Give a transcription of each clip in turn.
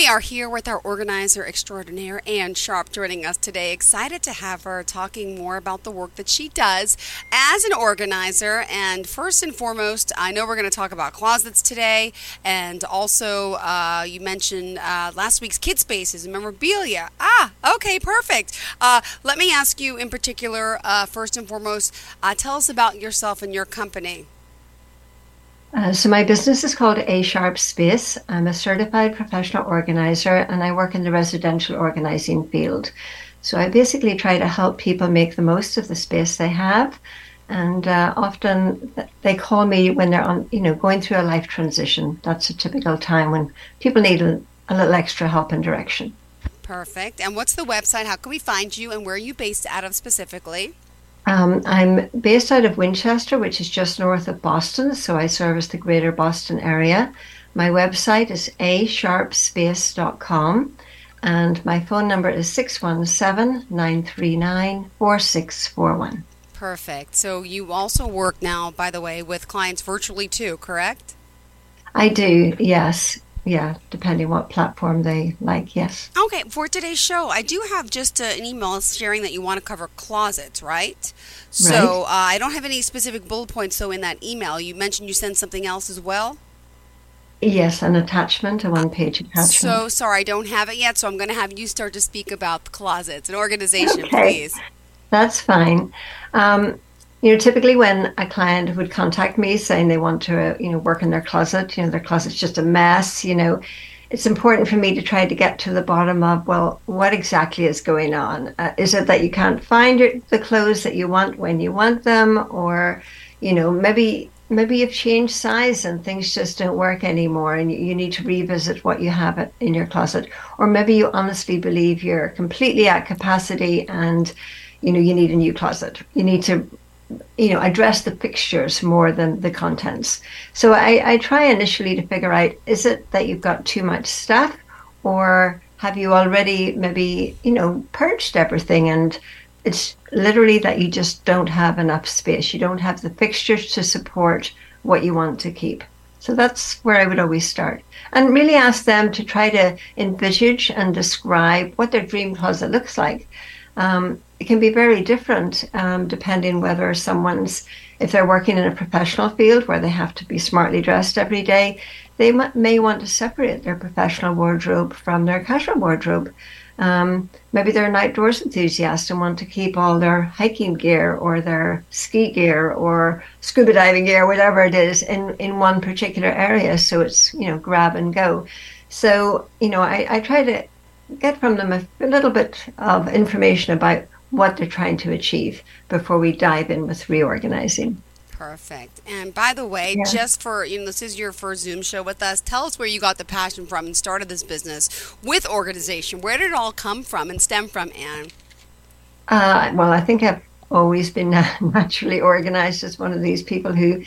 We are here with our organizer extraordinaire, Anne Sharp, joining us today. Excited to have her talking more about the work that she does as an organizer. And first and foremost, I know we're going to talk about closets today. And also, uh, you mentioned uh, last week's Kid Spaces and memorabilia. Ah, okay, perfect. Uh, let me ask you in particular, uh, first and foremost, uh, tell us about yourself and your company. Uh, so my business is called A Sharp Space. I'm a certified professional organizer and I work in the residential organizing field. So I basically try to help people make the most of the space they have. And uh, often they call me when they're on, you know, going through a life transition. That's a typical time when people need a, a little extra help and direction. Perfect. And what's the website? How can we find you and where are you based out of specifically? Um, I'm based out of Winchester, which is just north of Boston, so I service the greater Boston area. My website is asharpspace.com and my phone number is 617 939 4641. Perfect. So you also work now, by the way, with clients virtually too, correct? I do, yes yeah, depending what platform they like, yes. Okay, for today's show, I do have just uh, an email sharing that you want to cover closets, right? So right. Uh, I don't have any specific bullet points. So in that email, you mentioned you sent something else as well. Yes, an attachment, a one-page attachment. So sorry, I don't have it yet. So I'm going to have you start to speak about closets and organization, okay. please. That's fine. Um, you know, typically when a client would contact me saying they want to, you know, work in their closet, you know, their closet's just a mess, you know, it's important for me to try to get to the bottom of, well, what exactly is going on? Uh, is it that you can't find your, the clothes that you want when you want them? Or, you know, maybe maybe you've changed size and things just don't work anymore and you need to revisit what you have in your closet or maybe you honestly believe you're completely at capacity and you know you need a new closet you need to you know, address the fixtures more than the contents. So I, I try initially to figure out is it that you've got too much stuff or have you already maybe, you know, purged everything and it's literally that you just don't have enough space. You don't have the fixtures to support what you want to keep. So that's where I would always start. And really ask them to try to envisage and describe what their dream closet looks like. Um, it can be very different um, depending whether someone's if they're working in a professional field where they have to be smartly dressed every day they may want to separate their professional wardrobe from their casual wardrobe. Um, maybe they're an outdoors enthusiast and want to keep all their hiking gear or their ski gear or scuba diving gear whatever it is in, in one particular area. So it's you know grab and go. So you know i, I try to get from them a little bit of information about what they're trying to achieve before we dive in with reorganizing. Perfect. And by the way, yeah. just for you know, this is your first Zoom show with us. Tell us where you got the passion from and started this business with organization. Where did it all come from and stem from, Anne? Uh, well, I think I've always been naturally organized as one of these people who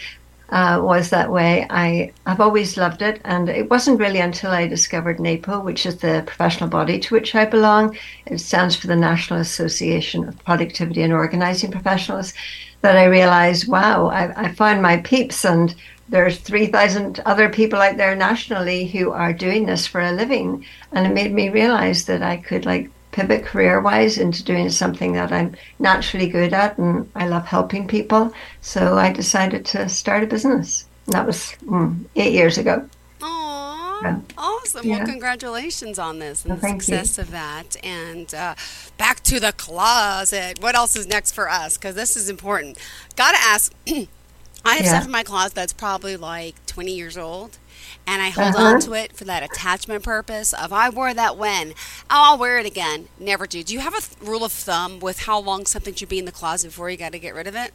uh, was that way. I have always loved it, and it wasn't really until I discovered NAPO, which is the professional body to which I belong. It stands for the National Association of Productivity and Organizing Professionals. That I realized, wow, I, I found my peeps, and there's 3,000 other people out there nationally who are doing this for a living, and it made me realize that I could like pivot career wise into doing something that I'm naturally good at and I love helping people. So I decided to start a business. And that was mm, eight years ago. Yeah. awesome. Yeah. Well, congratulations on this and well, the success you. of that. And uh, back to the closet. What else is next for us? Because this is important. Got to ask. I have yeah. stuff in my closet that's probably like 20 years old and I hold uh-huh. on to it for that attachment purpose of I wore that when oh, I'll wear it again. Never do. Do you have a th- rule of thumb with how long something should be in the closet before you got to get rid of it?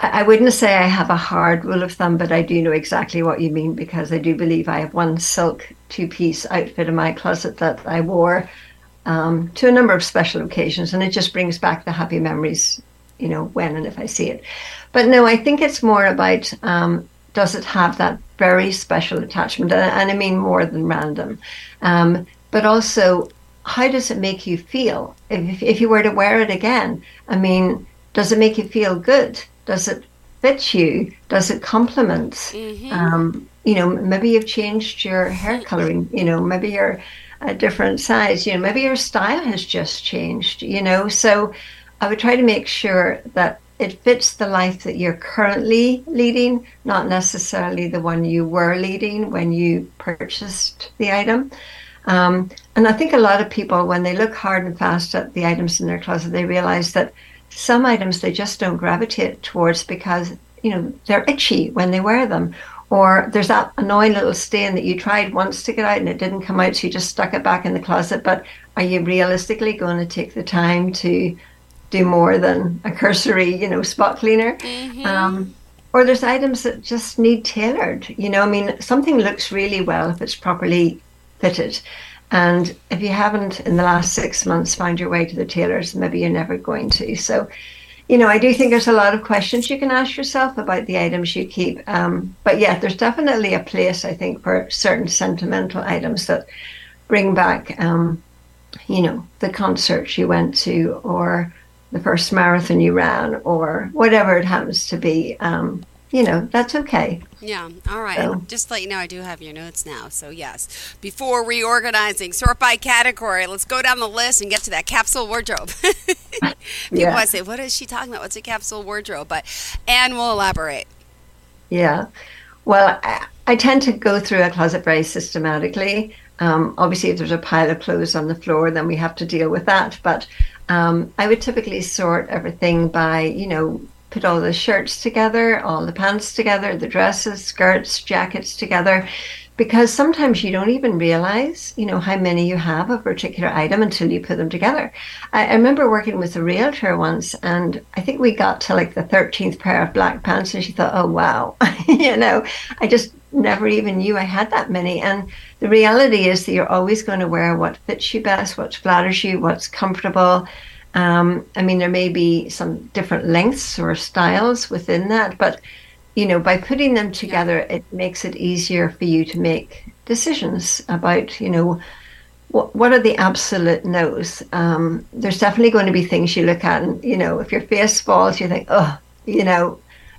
I wouldn't say I have a hard rule of thumb, but I do know exactly what you mean because I do believe I have one silk two piece outfit in my closet that I wore um, to a number of special occasions, and it just brings back the happy memories, you know, when and if I see it. But no, I think it's more about um, does it have that very special attachment? And, and I mean more than random. Um, but also, how does it make you feel if, if you were to wear it again? I mean, does it make you feel good? Does it fit you? Does it complement? Mm-hmm. Um, you know, maybe you've changed your hair coloring. You know, maybe you're a different size. You know, maybe your style has just changed. You know, so I would try to make sure that it fits the life that you're currently leading, not necessarily the one you were leading when you purchased the item. Um, and I think a lot of people, when they look hard and fast at the items in their closet, they realize that some items they just don't gravitate towards because you know they're itchy when they wear them or there's that annoying little stain that you tried once to get out and it didn't come out so you just stuck it back in the closet but are you realistically going to take the time to do more than a cursory you know spot cleaner mm-hmm. um, or there's items that just need tailored you know i mean something looks really well if it's properly fitted and if you haven't in the last six months found your way to the tailors, maybe you're never going to. So, you know, I do think there's a lot of questions you can ask yourself about the items you keep. Um, but yeah, there's definitely a place, I think, for certain sentimental items that bring back, um, you know, the concert you went to or the first marathon you ran or whatever it happens to be. Um, you know, that's okay. Yeah. All right. So. Just to let you know, I do have your notes now. So, yes. Before reorganizing, sort by category, let's go down the list and get to that capsule wardrobe. People yeah. might say, what is she talking about? What's a capsule wardrobe? But Anne will elaborate. Yeah. Well, I, I tend to go through a closet very systematically. Um, obviously, if there's a pile of clothes on the floor, then we have to deal with that. But um, I would typically sort everything by, you know, put all the shirts together, all the pants together, the dresses, skirts, jackets together, because sometimes you don't even realize, you know, how many you have of a particular item until you put them together. I, I remember working with a realtor once, and I think we got to like the 13th pair of black pants, and she thought, oh, wow, you know, I just never even knew I had that many. And the reality is that you're always going to wear what fits you best, what flatters you, what's comfortable. Um, I mean, there may be some different lengths or styles within that, but you know, by putting them together, it makes it easier for you to make decisions about, you know, what what are the absolute no's. Um, there's definitely going to be things you look at, and you know, if your face falls, you think, oh, you know,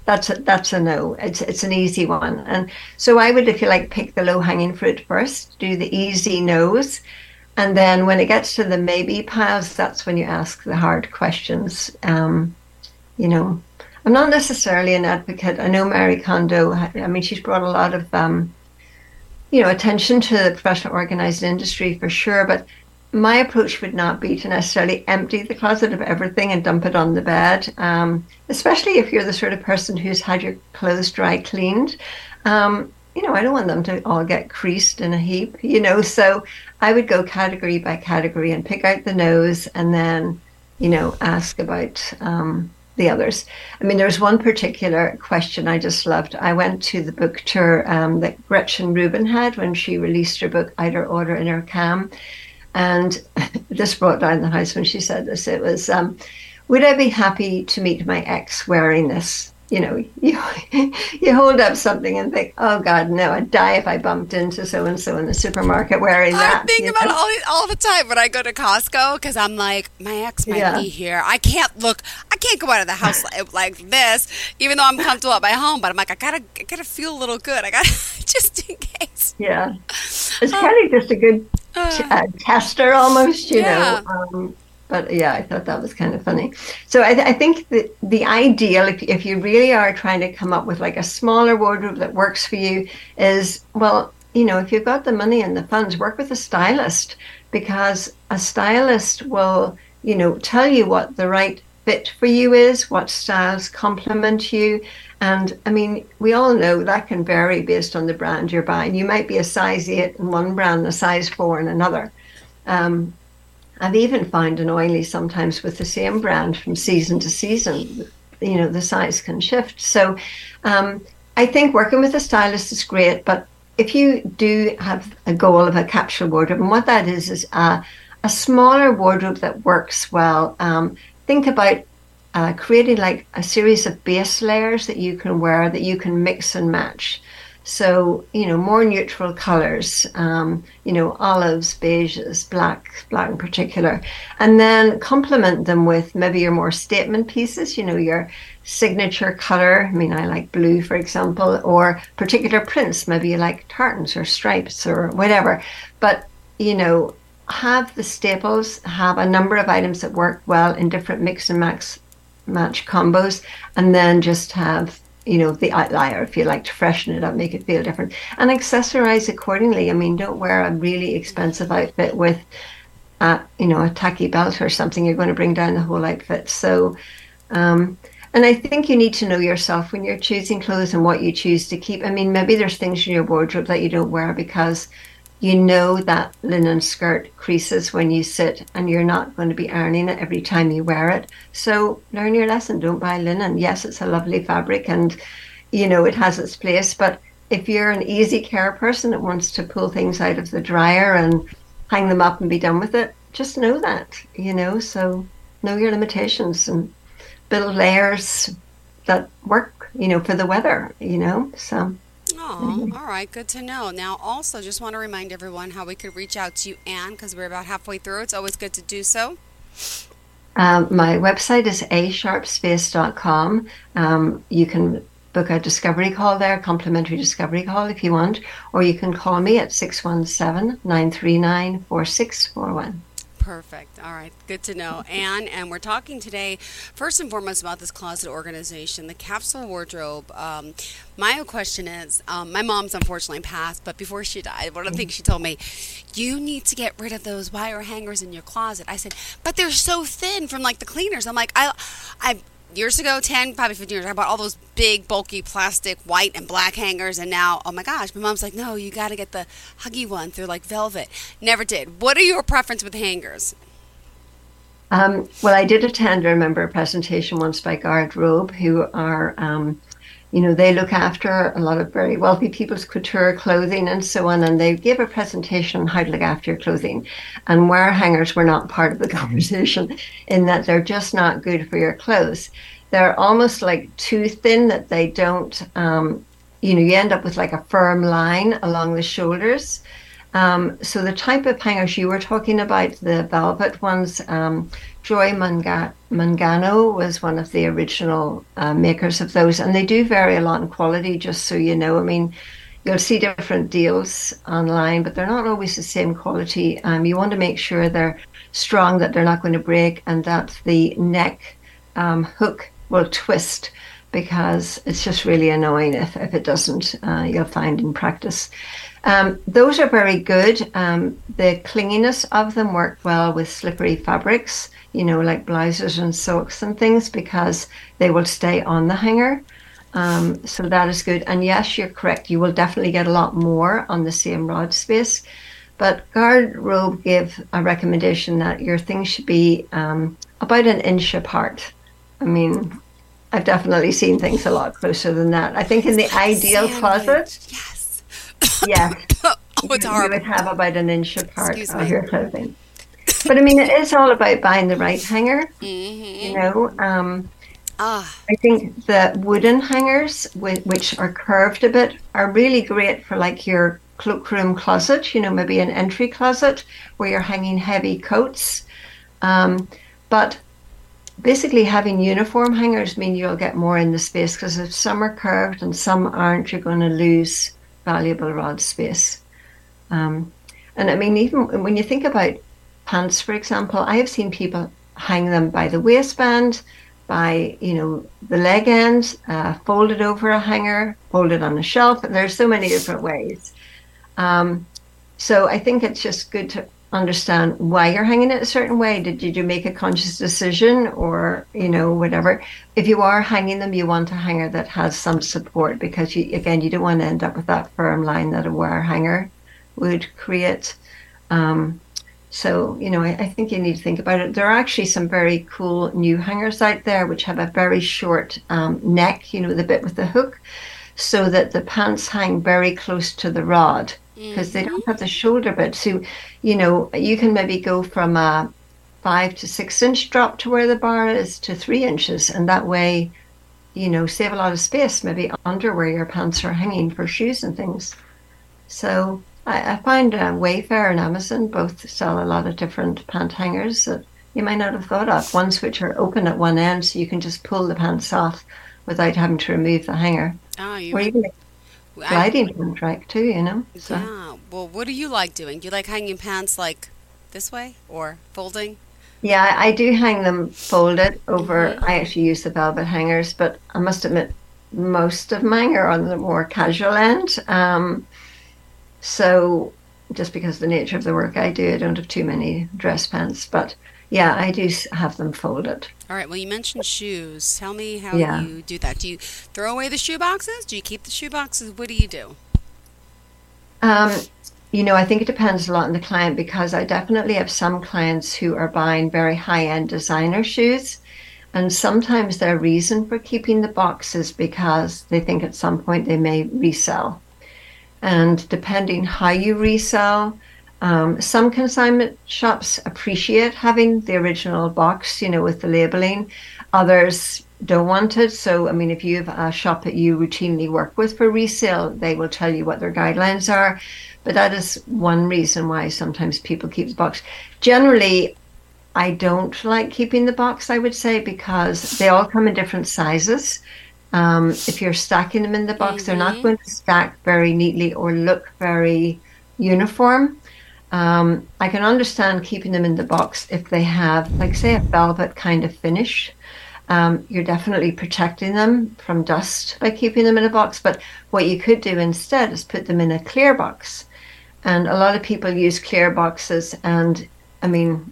that's a, that's a no. It's it's an easy one, and so I would, if you like, pick the low hanging fruit first, do the easy no's, and then when it gets to the maybe piles, that's when you ask the hard questions. Um, you know, I'm not necessarily an advocate. I know Marie Kondo, I mean, she's brought a lot of, um, you know, attention to the professional organized industry for sure. But my approach would not be to necessarily empty the closet of everything and dump it on the bed, um, especially if you're the sort of person who's had your clothes dry cleaned. Um, you know, I don't want them to all get creased in a heap, you know. So I would go category by category and pick out the no's and then, you know, ask about um, the others. I mean, there was one particular question I just loved. I went to the book tour um, that Gretchen Rubin had when she released her book, Outer Order Inner Calm. And this brought down the house when she said this. It was, um, Would I be happy to meet my ex wearing this? you know, you you hold up something and think, oh God, no, I'd die if I bumped into so and so in the supermarket wearing that. I think about know? all, all the time when I go to Costco because I'm like, my ex might yeah. be here. I can't look, I can't go out of the house like, like, this, even though I'm comfortable at my home. But I'm like, I gotta, I gotta feel a little good. I gotta just in case. Yeah, it's um, kind of just a good uh, uh, tester almost, you yeah. know. Um, but yeah, I thought that was kind of funny. So I, th- I think that the ideal, if, if you really are trying to come up with like a smaller wardrobe that works for you, is well, you know, if you've got the money and the funds, work with a stylist because a stylist will, you know, tell you what the right fit for you is, what styles complement you. And I mean, we all know that can vary based on the brand you're buying. You might be a size eight in one brand, a size four in another. Um, I've even found an oily sometimes with the same brand from season to season. You know, the size can shift. So um, I think working with a stylist is great, but if you do have a goal of a capsule wardrobe, and what that is is a, a smaller wardrobe that works well, um, think about uh, creating like a series of base layers that you can wear that you can mix and match. So, you know, more neutral colors, um, you know, olives, beiges, black, black in particular, and then complement them with maybe your more statement pieces, you know, your signature color. I mean, I like blue, for example, or particular prints. Maybe you like tartans or stripes or whatever. But, you know, have the staples, have a number of items that work well in different mix and match match combos, and then just have you know, the outlier if you like to freshen it up, make it feel different, and accessorize accordingly. I mean, don't wear a really expensive outfit with, a, you know, a tacky belt or something. You're going to bring down the whole outfit. So, um, and I think you need to know yourself when you're choosing clothes and what you choose to keep. I mean, maybe there's things in your wardrobe that you don't wear because you know that linen skirt creases when you sit and you're not going to be ironing it every time you wear it. So learn your lesson. Don't buy linen. Yes, it's a lovely fabric and, you know, it has its place. But if you're an easy care person that wants to pull things out of the dryer and hang them up and be done with it, just know that, you know. So know your limitations and build layers that work, you know, for the weather, you know. So Oh, all right. Good to know. Now, also, just want to remind everyone how we could reach out to you, Anne, because we're about halfway through. It's always good to do so. Um, my website is asharpspace.com. Um, you can book a discovery call there, complimentary discovery call if you want, or you can call me at 617 939 4641. Perfect. All right. Good to know. Anne, and we're talking today, first and foremost, about this closet organization, the capsule wardrobe. Um, my question is um, my mom's unfortunately passed, but before she died, one of the things she told me, you need to get rid of those wire hangers in your closet. I said, but they're so thin from like the cleaners. I'm like, I, I, years ago 10 probably 15 years i bought all those big bulky plastic white and black hangers and now oh my gosh my mom's like no you got to get the huggy ones they're like velvet. Never did. What are your preference with hangers? Um, well i did attend i remember a presentation once by Garderobe who are um, you know, they look after a lot of very wealthy people's couture clothing and so on. And they gave a presentation on how to look after your clothing. And wire hangers were not part of the conversation in that they're just not good for your clothes. They're almost like too thin that they don't, um, you know, you end up with like a firm line along the shoulders. Um, so the type of hangers you were talking about, the velvet ones, um, Joy Manga- Mangano was one of the original uh, makers of those, and they do vary a lot in quality. Just so you know, I mean, you'll see different deals online, but they're not always the same quality. Um, you want to make sure they're strong, that they're not going to break, and that the neck um, hook will twist because it's just really annoying if, if it doesn't, uh, you'll find in practice. Um, those are very good. Um, the clinginess of them work well with slippery fabrics, you know, like blouses and silks and things, because they will stay on the hanger. Um, so that is good. And yes, you're correct. You will definitely get a lot more on the same rod space. But Garderobe gave a recommendation that your things should be um, about an inch apart. I mean, I've definitely seen things a lot closer than that. I think in the ideal closet, yes yeah. oh, it's you, you would have about an inch apart Excuse of me. your clothing. But I mean, it is all about buying the right hanger. Mm-hmm. You know, um, ah. I think the wooden hangers, which are curved a bit, are really great for like your cloakroom closet. You know, maybe an entry closet where you're hanging heavy coats. Um, but basically, having uniform hangers mean you'll get more in the space because if some are curved and some aren't, you're going to lose valuable rod space. Um, and I mean, even when you think about pants, for example, I have seen people hang them by the waistband, by you know the leg end, uh, folded over a hanger, folded on a shelf. There's so many different ways. Um, so I think it's just good to understand why you're hanging it a certain way. Did you make a conscious decision or, you know, whatever? If you are hanging them, you want a hanger that has some support because you, again, you don't want to end up with that firm line that a wire hanger would create. Um, so, you know, I, I, think you need to think about it. There are actually some very cool new hangers out there which have a very short um, neck, you know, the bit with the hook, so that the pants hang very close to the rod because they don't have the shoulder bit. So, you know, you can maybe go from a five to six inch drop to where the bar is to three inches, and that way you know, save a lot of space, maybe under where your pants are hanging for shoes and things. So I, I find uh, Wayfair and Amazon both sell a lot of different pant hangers that you might not have thought of. Ones which are open at one end, so you can just pull the pants off without having to remove the hanger. Oh, you or even gliding pant rack too, you know. So. Yeah. Well, what do you like doing? Do you like hanging pants like this way or folding? Yeah, I do hang them folded over. Mm-hmm. I actually use the velvet hangers, but I must admit, most of mine are on the more casual end. Um, so, just because of the nature of the work I do, I don't have too many dress pants. But yeah, I do have them folded. All right. Well, you mentioned shoes. Tell me how yeah. you do that. Do you throw away the shoe boxes? Do you keep the shoe boxes? What do you do? Um, you know, I think it depends a lot on the client because I definitely have some clients who are buying very high end designer shoes. And sometimes their reason for keeping the box is because they think at some point they may resell. And depending how you resell, um, some consignment shops appreciate having the original box, you know, with the labeling. Others don't want it. So, I mean, if you have a shop that you routinely work with for resale, they will tell you what their guidelines are. But that is one reason why sometimes people keep the box. Generally, I don't like keeping the box, I would say, because they all come in different sizes. Um, if you're stacking them in the box, mm-hmm. they're not mm-hmm. going to stack very neatly or look very uniform. Um, I can understand keeping them in the box if they have, like, say, a velvet kind of finish. Um, you're definitely protecting them from dust by keeping them in a box. But what you could do instead is put them in a clear box. And a lot of people use clear boxes. And I mean,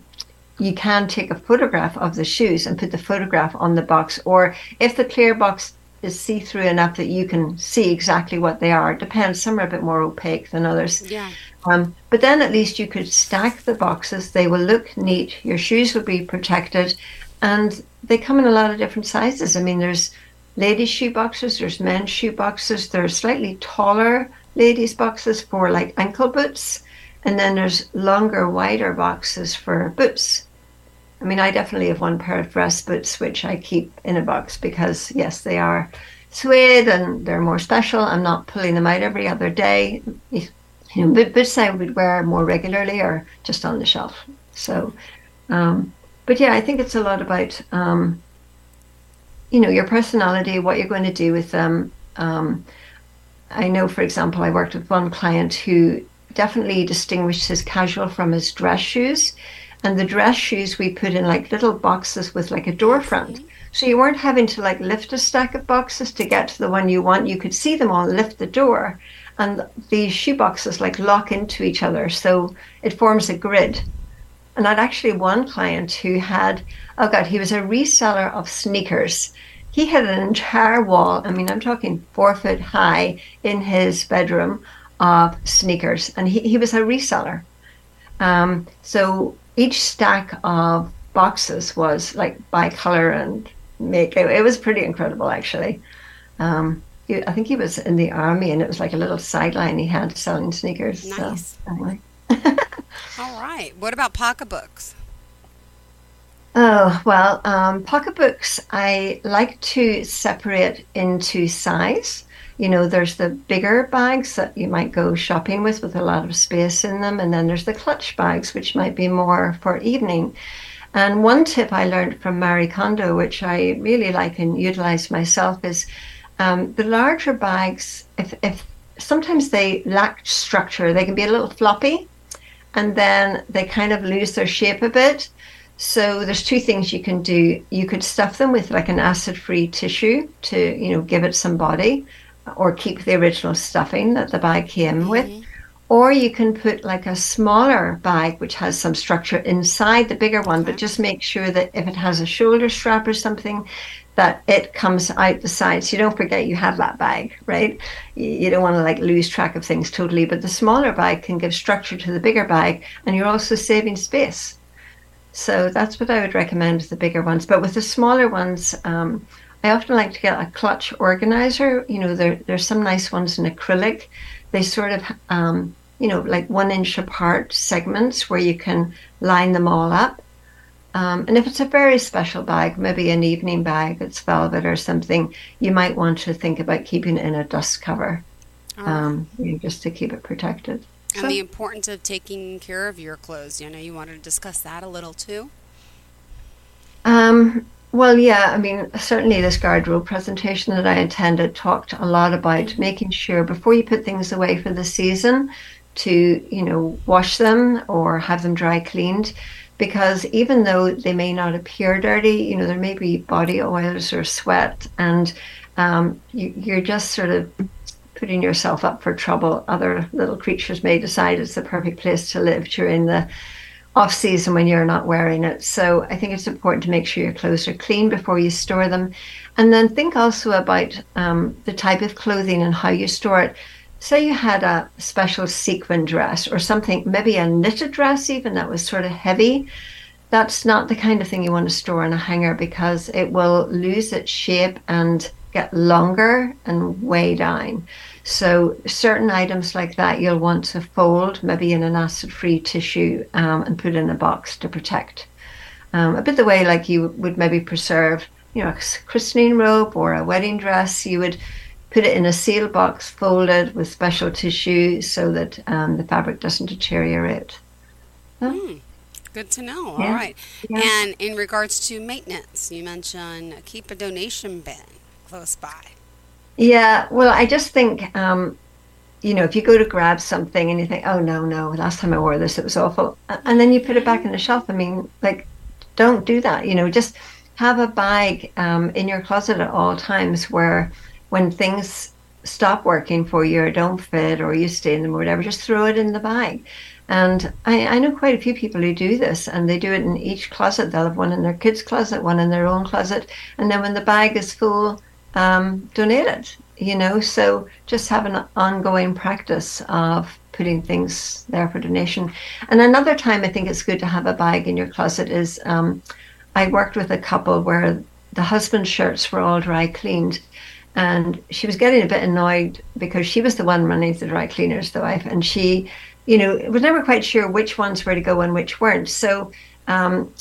you can take a photograph of the shoes and put the photograph on the box. Or if the clear box is see through enough that you can see exactly what they are, it depends. Some are a bit more opaque than others. Yeah. Um, but then at least you could stack the boxes. They will look neat. Your shoes will be protected. And they come in a lot of different sizes. I mean, there's ladies' shoe boxes, there's men's shoe boxes, there's slightly taller ladies' boxes for like ankle boots, and then there's longer, wider boxes for boots. I mean, I definitely have one pair of dress boots which I keep in a box because, yes, they are suede and they're more special. I'm not pulling them out every other day. You know, boots I would wear more regularly or just on the shelf. So, um, but yeah, I think it's a lot about, um, you know, your personality, what you're going to do with them. Um, I know, for example, I worked with one client who definitely distinguished his casual from his dress shoes. And the dress shoes we put in like little boxes with like a door front. So you weren't having to like lift a stack of boxes to get to the one you want. You could see them all, lift the door, and these shoe boxes like lock into each other. So it forms a grid. And I'd actually one client who had, oh God, he was a reseller of sneakers he had an entire wall, I mean, I'm talking four foot high in his bedroom of sneakers, and he, he was a reseller. Um, so each stack of boxes was like by color and make. It, it was pretty incredible, actually. Um, I think he was in the army, and it was like a little sideline he had selling sneakers. Nice. So, anyway. All right. What about pocketbooks? Oh, well, um, pocketbooks, I like to separate into size. You know, there's the bigger bags that you might go shopping with, with a lot of space in them. And then there's the clutch bags, which might be more for evening. And one tip I learned from Marie Kondo, which I really like and utilize myself, is um, the larger bags, if, if sometimes they lack structure, they can be a little floppy and then they kind of lose their shape a bit. So there's two things you can do. You could stuff them with like an acid-free tissue to, you know, give it some body or keep the original stuffing that the bag came mm-hmm. with. Or you can put like a smaller bag which has some structure inside the bigger one, but just make sure that if it has a shoulder strap or something, that it comes out the side. So you don't forget you have that bag, right? You don't want to like lose track of things totally. But the smaller bag can give structure to the bigger bag, and you're also saving space. So that's what I would recommend with the bigger ones. But with the smaller ones, um, I often like to get a clutch organizer. You know, there, there's some nice ones in acrylic. They sort of, um, you know, like one inch apart segments where you can line them all up. Um, and if it's a very special bag, maybe an evening bag that's velvet or something, you might want to think about keeping it in a dust cover, um, you know, just to keep it protected. And so, the importance of taking care of your clothes. You know, you wanted to discuss that a little too. Um, well, yeah, I mean, certainly this garderobe presentation that I attended talked a lot about mm-hmm. making sure before you put things away for the season to, you know, wash them or have them dry cleaned. Because even though they may not appear dirty, you know, there may be body oils or sweat, and um, you, you're just sort of putting yourself up for trouble. Other little creatures may decide it's the perfect place to live during the off season when you're not wearing it. So I think it's important to make sure your clothes are clean before you store them. And then think also about um, the type of clothing and how you store it. Say you had a special sequin dress or something, maybe a knitted dress even that was sort of heavy. That's not the kind of thing you want to store in a hanger because it will lose its shape and get longer and weigh down. So certain items like that you'll want to fold, maybe in an acid-free tissue, um, and put in a box to protect. Um, a bit the way like you would maybe preserve, you know, a christening robe or a wedding dress. You would put it in a seal box, folded with special tissue, so that um, the fabric doesn't deteriorate. Mm, good to know. Yeah. All right. Yeah. And in regards to maintenance, you mentioned keep a donation bin close by. Yeah, well, I just think, um, you know, if you go to grab something and you think, oh, no, no, last time I wore this, it was awful. And then you put it back in the shelf. I mean, like, don't do that. You know, just have a bag um, in your closet at all times where when things stop working for you or don't fit or you stay in them or whatever, just throw it in the bag. And I, I know quite a few people who do this and they do it in each closet. They'll have one in their kids' closet, one in their own closet. And then when the bag is full, um, donate it, you know. So just have an ongoing practice of putting things there for donation. And another time I think it's good to have a bag in your closet is um, I worked with a couple where the husband's shirts were all dry cleaned. And she was getting a bit annoyed because she was the one running the dry cleaners, the wife, and she, you know, was never quite sure which ones were to go and which weren't. So um,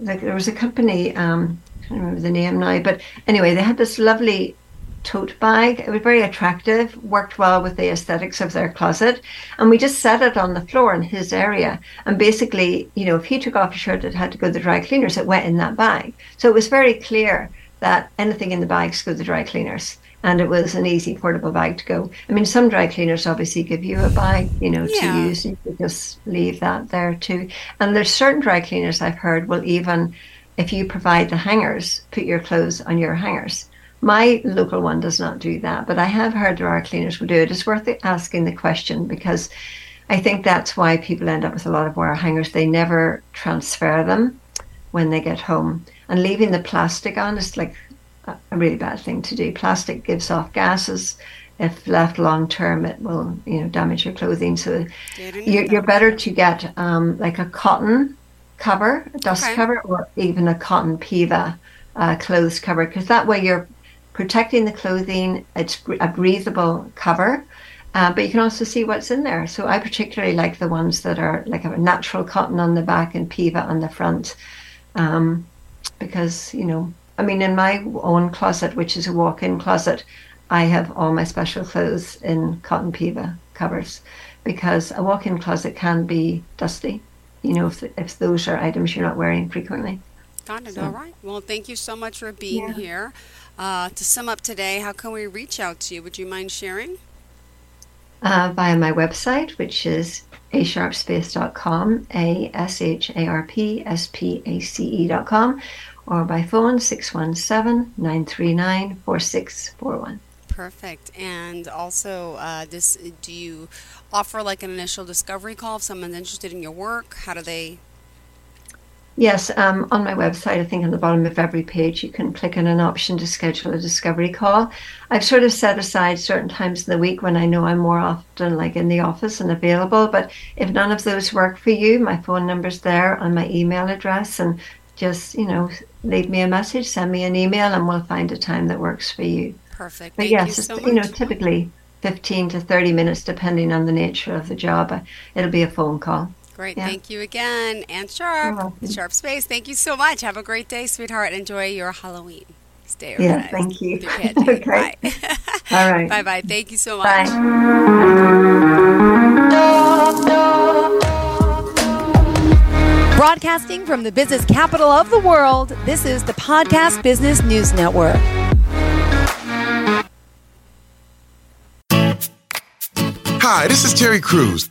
like there was a company, um, I don't remember the name now, but anyway, they had this lovely tote bag. It was very attractive, worked well with the aesthetics of their closet. And we just set it on the floor in his area. And basically, you know, if he took off a shirt that had to go to the dry cleaners, it went in that bag. So it was very clear that anything in the bags go to the dry cleaners. And it was an easy portable bag to go. I mean, some dry cleaners obviously give you a bag, you know, yeah. to use. You could just leave that there too. And there's certain dry cleaners I've heard will even if you provide the hangers, put your clothes on your hangers. My local one does not do that, but I have heard there are cleaners who do it. It's worth asking the question because I think that's why people end up with a lot of wire hangers. They never transfer them when they get home. And leaving the plastic on is like a really bad thing to do. Plastic gives off gases. If left long term, it will you know damage your clothing. So you're, you're better to get um, like a cotton cover, a dust okay. cover, or even a cotton PEVA uh, clothes cover, because that way you're protecting the clothing. It's a breathable cover, uh, but you can also see what's in there. So I particularly like the ones that are like a natural cotton on the back and PEVA on the front, um, because you know, I mean, in my own closet, which is a walk-in closet, I have all my special clothes in cotton PEVA covers, because a walk-in closet can be dusty you know, if, if those are items you're not wearing frequently. Got it. So. All right. Well, thank you so much for being yeah. here. Uh, to sum up today, how can we reach out to you? Would you mind sharing? Uh, via my website, which is asharpspace.com, A S H A R P S P A C E.com, or by phone 617 939 4641. Perfect. And also, uh, this do you offer like an initial discovery call if someone's interested in your work? How do they? Yes, um, on my website, I think on the bottom of every page, you can click on an option to schedule a discovery call. I've sort of set aside certain times in the week when I know I'm more often like in the office and available. But if none of those work for you, my phone number's there and my email address, and just you know leave me a message, send me an email, and we'll find a time that works for you. Perfect. But Thank yes, you, so you know, typically 15 to 30 minutes, depending on the nature of the job. Uh, it'll be a phone call. Great. Yeah. Thank you again. Anne Sharp, Sharp Space. Thank you so much. Have a great day, sweetheart. Enjoy your Halloween. Stay organized. Yeah, thank you. okay. Bye. All right. Bye bye. Thank you so much. Bye. Broadcasting from the business capital of the world, this is the Podcast Business News Network. Hi, this is Terry Crews,